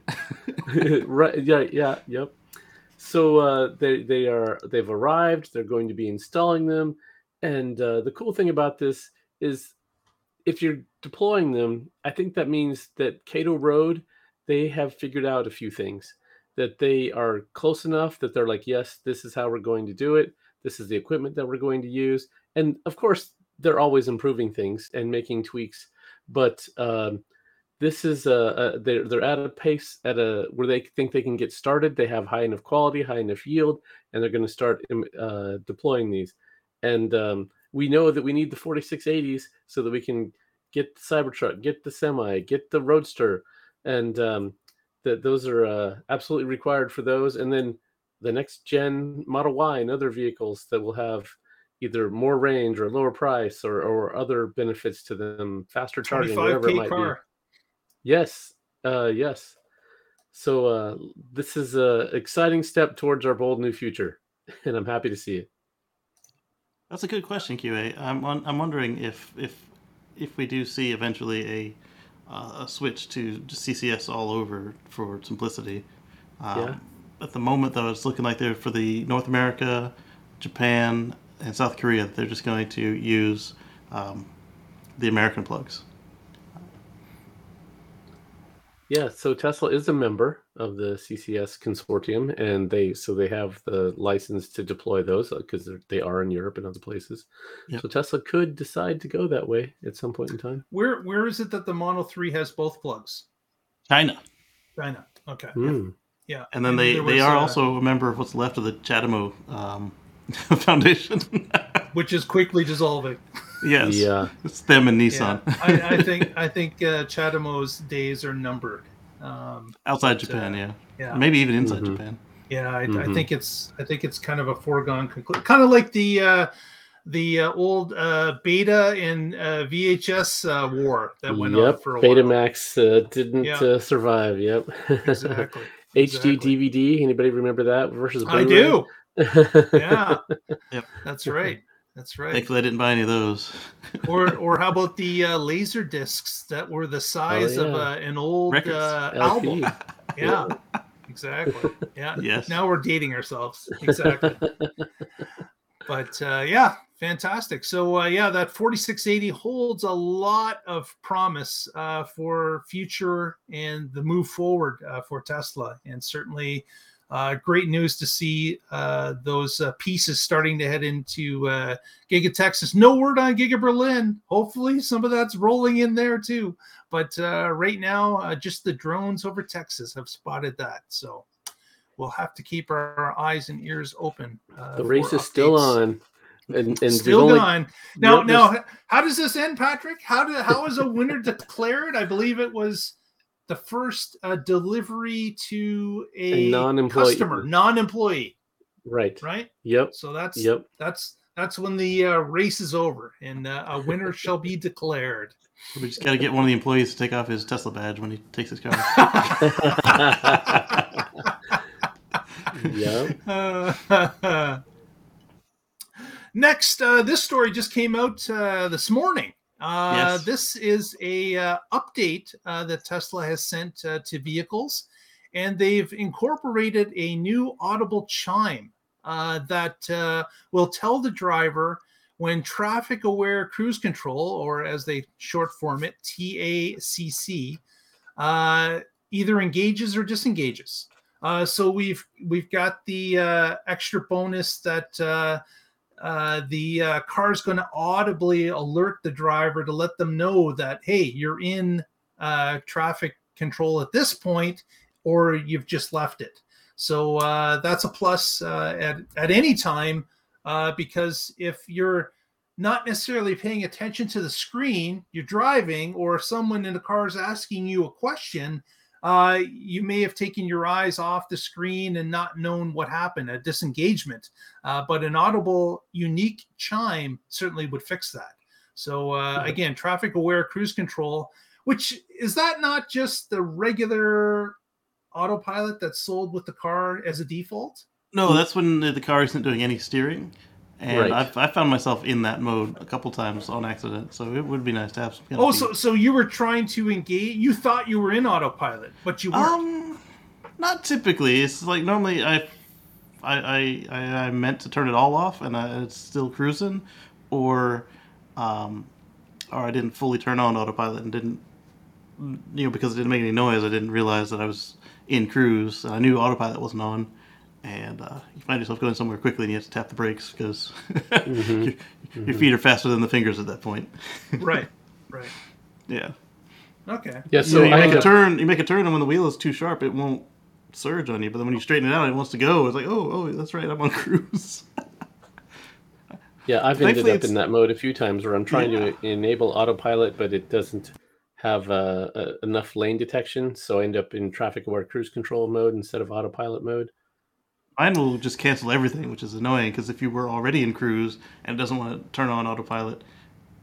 right? Yeah, yeah, yep. So uh, they they are they've arrived. They're going to be installing them, and uh, the cool thing about this is if you're deploying them, I think that means that Cato Road they have figured out a few things that they are close enough that they're like, yes, this is how we're going to do it. This is the equipment that we're going to use, and of course they're always improving things and making tweaks, but. Um, this is a, a they're they're at a pace at a where they think they can get started. They have high enough quality, high enough yield, and they're going to start um, uh, deploying these. And um, we know that we need the 4680s so that we can get the Cybertruck, get the semi, get the Roadster, and um, that those are uh, absolutely required for those. And then the next gen Model Y and other vehicles that will have either more range or lower price or, or other benefits to them, faster charging, whatever it 25k might be. Yes. Uh, yes. So uh, this is an exciting step towards our bold new future, and I'm happy to see it. That's a good question, QA. I'm I'm wondering if if if we do see eventually a uh, a switch to CCS all over for simplicity. Um, Yeah. At the moment, though, it's looking like they're for the North America, Japan, and South Korea. They're just going to use um, the American plugs. Yeah. So Tesla is a member of the CCS consortium, and they so they have the license to deploy those because they are in Europe and other places. Yep. So Tesla could decide to go that way at some point in time. Where where is it that the Model 3 has both plugs? China, China. Okay. Hmm. Yeah. and then And they they are uh, also a member of what's left of the CHAdeMO um, Foundation. which is quickly dissolving. yes, Yeah. it's them and Yeah. Nissan. I, I think I think uh, CHAdeMO's days are numbered. Um, Outside But, Japan, uh, yeah. yeah. Maybe even inside Mhm. Japan. Yeah, I, I Mhm. think it's I think it's kind of a foregone conclusion. Kind of like the uh, the uh, old uh, Beta and uh, VHS uh, war that went on Yep. for a while. Betamax uh, didn't Yeah. uh, survive. Yep. Exactly. HD exactly. DVD. Anybody remember that versus? I Blu-ray? do. Yeah. Yep. That's right. That's right. Thankfully, I didn't buy any of those. or or how about the uh, laser discs that were the size of yeah. uh, an old Records. uh, album? Yeah. Exactly. Yeah. Yes. Now we're dating ourselves. Exactly. but uh, yeah, fantastic. So uh, yeah, that 4680 holds a lot of promise uh, for future and the move forward uh, for Tesla, and certainly uh, great news to see uh, those uh, pieces starting to head into uh, Giga Texas. No word on Giga Berlin. Hopefully, some of that's rolling in there too. But uh, right now, uh, just the drones over Texas have spotted that. So we'll have to keep our eyes and ears open. Uh, the race is still on, and and Still only- going. Now, now, how does this end, Patrick? How did how is a winner declared? I believe it was the first uh, delivery to a, A non-employee. customer, non-employee, Right. right? Yep. So that's Yep. that's that's when the uh, race is over and uh, a winner shall be declared. We just got to get one of the employees to take off his Tesla badge when he takes his car. yeah. Uh, next, uh, this story just came out uh, this morning. Uh, Yes. This is a uh, update uh, that Tesla has sent uh, to vehicles, and they've incorporated a new audible chime uh, that uh, will tell the driver when traffic-aware cruise control, or as they short form it, TACC, uh, either engages or disengages. Uh, so we've we've got the uh, extra bonus that uh, the uh, car is going to audibly alert the driver to let them know that hey, you're in uh, traffic control at this point, or you've just left it. So uh, that's a plus uh, at at any time uh, because if you're not necessarily paying attention to the screen, you're driving, or someone in the car is asking you a question, uh, you may have taken your eyes off the screen and not known what happened, a disengagement. Uh, but an audible, unique chime certainly would fix that. So, uh, again, traffic aware cruise control, which is that not just the regular autopilot that's sold with the car as a default? No, that's when the car isn't doing any steering. And Right. I've, I found myself in that mode a couple times on accident, so it would be nice to have some. kind of Oh, speed. so so you were trying to engage. You thought you were in autopilot, but you weren't. Um, not typically. It's like normally I, I, I, I, I meant to turn it all off and I, it's still cruising, or, um, or I didn't fully turn on autopilot and didn't, you know, because it didn't make any noise. I didn't realize that I was in cruise. And I knew autopilot wasn't on, and uh, you find yourself going somewhere quickly and you have to tap the brakes because your, your feet are faster than the fingers at that point. right, right. yeah. Okay. Yeah, So so you I make a a- turn, you make a turn, and when the wheel is too sharp, it won't surge on you. But then when you straighten it out, it wants to go. It's like, oh, oh, that's right, I'm on cruise. Yeah, I've ended Thankfully up it's- in that mode a few times where I'm trying Yeah. to enable autopilot, but it doesn't have uh, uh, enough lane detection, so I end up in traffic aware cruise control mode instead of autopilot mode. Mine will just cancel everything, which is annoying because if you were already in cruise and it doesn't want to turn on autopilot,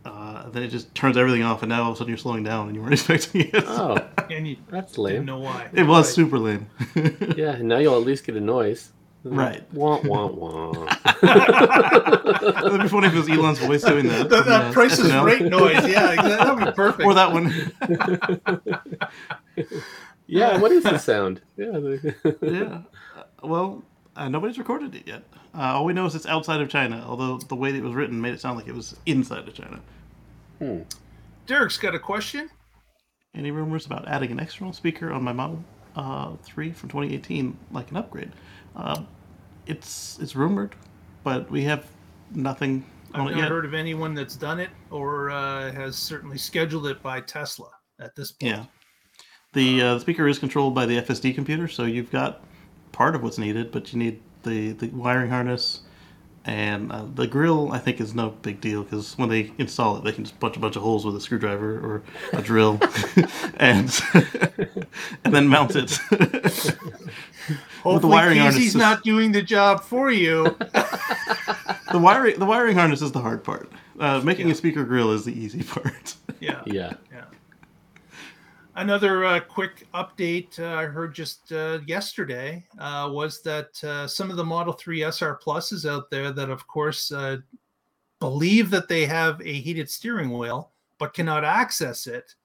uh, then it just turns everything off, and now all of a sudden you're slowing down and you weren't expecting it. Oh, And you that's didn't lame. know why. it was Right. super lame. Yeah, and now you'll at least get a noise. Right. Wah wah wah. That'd be funny if it was Elon's voice doing that. that, from, that Price is SNL. Right noise. Yeah, exactly. that would be perfect. Or that one. yeah, what is the sound? Yeah. yeah. Uh, Well, uh, nobody's recorded it yet. Uh, all we know is it's outside of China, although the way that it was written made it sound like it was inside of China. Derek's got a question. Any rumors about adding an external speaker on my Model uh, 3 from 2018, like an upgrade? Uh, it's it's rumored, but we have nothing I've on it not yet. heard of anyone that's done it or uh, has certainly scheduled it by Tesla at this point. Yeah. The uh, the speaker is controlled by the FSD computer, so you've got part of what's needed, but you need the, the wiring harness and uh, the grill. I think is no big deal because when they install it, they can just punch a bunch of holes with a screwdriver or a drill, and and then mount it. Hopefully, the wiring harness Casey's is- not doing the job for you. the wiring the wiring harness is the hard part. Uh, making Yeah. a speaker grill is the easy part. yeah. yeah. Yeah. Another uh, quick update uh, I heard just uh, yesterday uh, was that uh, some of the Model 3 SR Pluses out there that, of course, uh, believe that they have a heated steering wheel but cannot access it.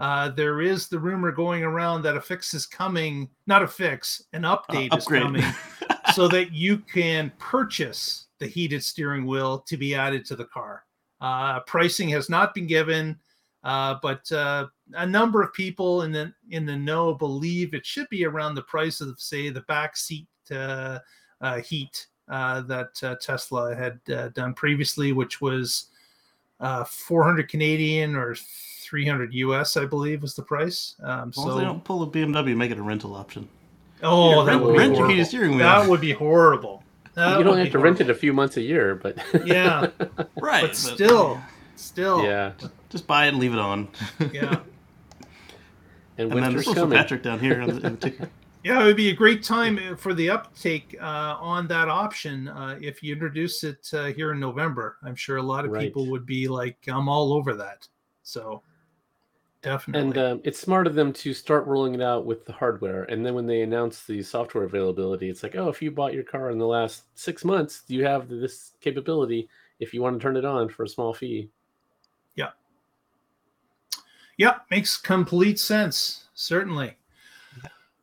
Uh, there is the rumor going around that a fix is coming, not a fix, an update is coming so that you can purchase the heated steering wheel to be added to the car. Uh, pricing has not been given, uh, but uh, a number of people in the in the know believe it should be around the price of, say, the back seat uh, uh, heat uh, that uh, Tesla had uh, done previously, which was uh, 400 Canadian or 300 US, I believe, was the price. Um, As long as they don't pull a BMW, make it a rental option. oh, Yeah, that rent- would be rent your heated horrible. steering wheel. That would be horrible. That you don't have be to rent it a few months a year, but Yeah, Right, but still, still, yeah. just buy it and leave it on. yeah. And And then winter's this coming. Patrick down here in the, in the. Yeah, it would be a great time uh, for the uptake uh, on that option uh, if you introduce it uh, here in November. I'm sure a lot of Right. people would be like, "I'm all over that." So, definitely. And um, it's smart of them to start rolling it out with the hardware, and then when they announce the software availability, it's like, oh, if you bought your car in the last six months, you have this capability. If you want to turn it on for a small fee, yeah, makes complete sense. Certainly.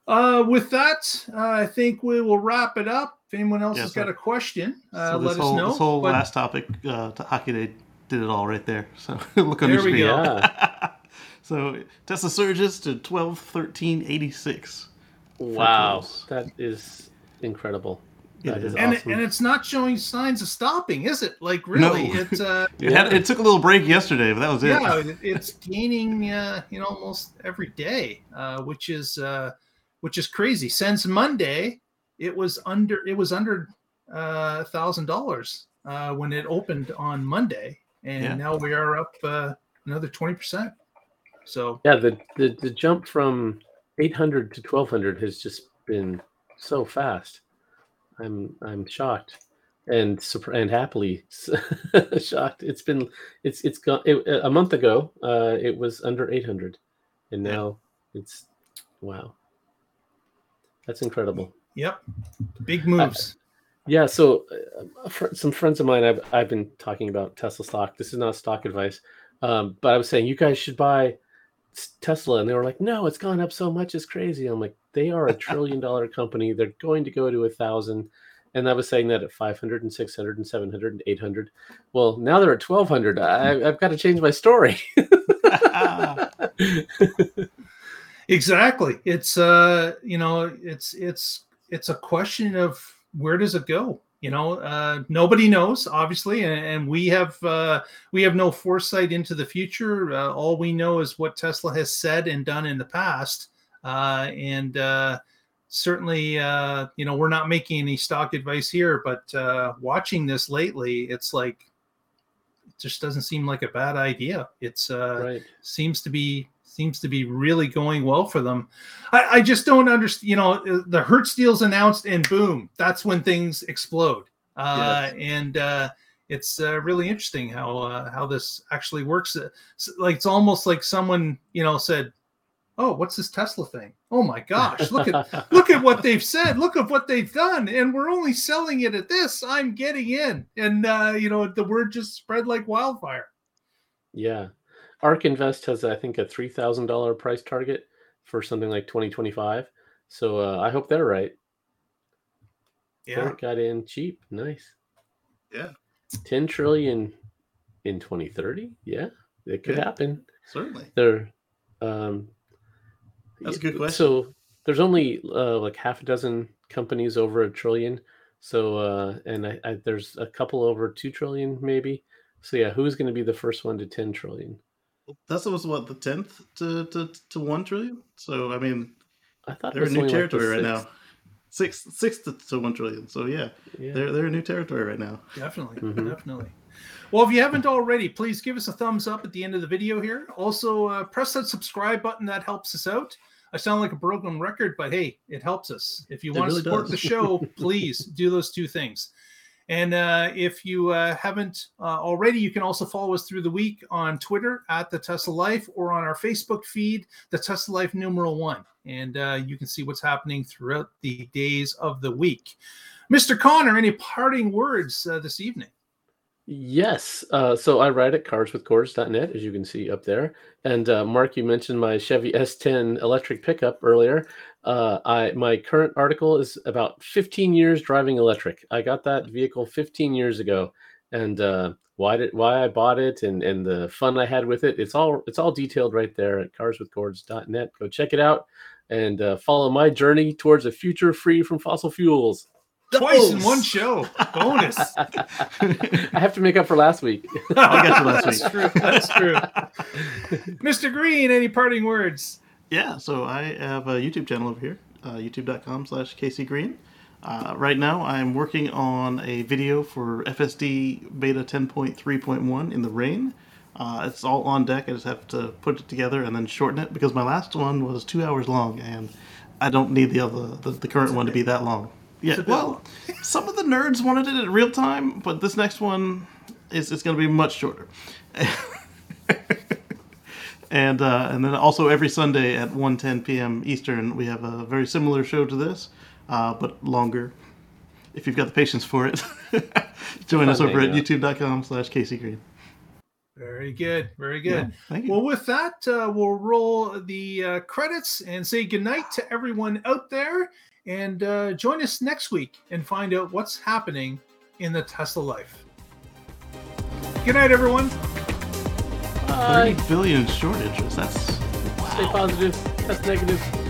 Uh, with that, uh, I think we will wrap it up. If anyone else Yeah, has so- got a question, uh, so this let whole, us know. This whole But last topic, uh, to Hockey Day did it all right there. So look on There your we screen. go. yeah, so Tesla surges to 12, 13, 86. wow, that is incredible. It That is. is and awesome. and it's not showing signs of stopping, is it? Like really, No. it's uh, It, had, it took a little break yesterday, but that was it. yeah, it's gaining uh, you know almost every day, uh, which is uh, which is crazy. Since Monday, it was under it was under uh, thousand dollars uh, when it opened on Monday, and Yeah. now we are up uh, another twenty percent. So Yeah, the, the the jump from 800 to 1200 has just been so fast. I'm I'm shocked and and happily shocked. It's been it's it's gone it, a month ago. Uh, it was under 800, and now it's wow. That's incredible. yep, big moves. Yeah, so uh, fr- some friends of mine, I've, I've been talking about Tesla stock. This is not stock advice, um, but I was saying you guys should buy Tesla, and they were like, "No, it's gone up so much, it's crazy." I'm like, "They are a trillion dollar company. They're going to go to a thousand. And I was saying that at 500 and 600 and 700 and 800. Well, now they're at 1200. I, I've got to change my story. Exactly. It's uh, you know, it's it's it's a question of where does it go? You know, uh, nobody knows, obviously, and, and we have uh, we have no foresight into the future. Uh, all we know is what Tesla has said and done in the past, uh, and uh, certainly, uh, you know, we're not making any stock advice here. But uh, watching this lately, it's like it just doesn't seem like a bad idea. It's uh, right. seems to be seems to be really going well for them. I, I just don't understand. You know, the Hertz deal's announced, and boom, that's when things explode. Uh, And uh, it's uh, really interesting how uh, how this actually works. Uh, s- Like it's almost like someone you know said, "Oh, what's this Tesla thing? Oh my gosh, look at look at what they've said look at what they've done and we're only selling it at this i'm getting in and uh you know the word just spread like wildfire Yeah. ARK Invest has, I think, a $3,000 price target for something like 2025. So uh, I hope they're right. yeah got in cheap. Nice. Yeah. 10 trillion in 2030. Yeah, it could Yeah. happen. Certainly. They're, um, That's a good question. So there's only uh, like half a dozen companies over a trillion. So, uh, and I, I, there's a couple over 2 trillion maybe. So yeah, who's going to be the first one to 10 trillion? Tesla was what the tenth to, to to one trillion. So I mean, I thought they're in was new only like territory right now. sixth. Six six to, to one trillion. So yeah, Yeah. they're they're in new territory right now. Definitely, Mhm. definitely. Well, if you haven't already, please give us a thumbs up at the end of the video here. Also, uh, press that subscribe button. That helps us out. I sound like a broken record, but hey, it helps us. If you It want really to support does. the show, please do those two things. And uh, if you uh, haven't uh, already, you can also follow us through the week on Twitter at the Tesla Life or on our Facebook feed, the Tesla Life numeral one. And uh, you can see what's happening throughout the days of the week. Mr. Connor, any parting words uh, this evening? Yes. Uh, so I write at carswithcords.net, as you can see up there. And uh, Mark, you mentioned my Chevy S10 electric pickup earlier. Uh, I my current article is about 15 years driving electric. I got that vehicle 15 years ago, and uh, why did why I bought it and and the fun I had with it. It's all it's all detailed right there at carswithcords.net. Go check it out and uh, follow my journey towards a future free from fossil fuels. Twice in one show. Bonus. I have to make up for last week. I got you last That's week. true. That's true. Mr. Green, any parting words? Yeah, so I have a YouTube channel over here, uh, youtube.com slash kcgreen. Uh, right now, I'm working on a video for FSD Beta 10.3.1 in the rain. Uh, it's all on deck. I just have to put it together and then shorten it because my last one was two hours long, and I don't need the other the, the current one to be that long. Yeah, well, some of the nerds wanted it at real time, but this next one is it's going to be much shorter. and uh, and then also every Sunday at 1:10 p.m. Eastern, we have a very similar show to this, uh, but longer. If you've got the patience for it, join us over at youtube.com/slash Casey Green. Very good. Very good. thank you. Well, with that, uh, we'll roll the uh, credits and say goodnight to everyone out there. And uh, join us next week and find out what's happening in the Tesla life. Good night, everyone. Bye. 30 billion short interest. That's Stay positive. That's negative.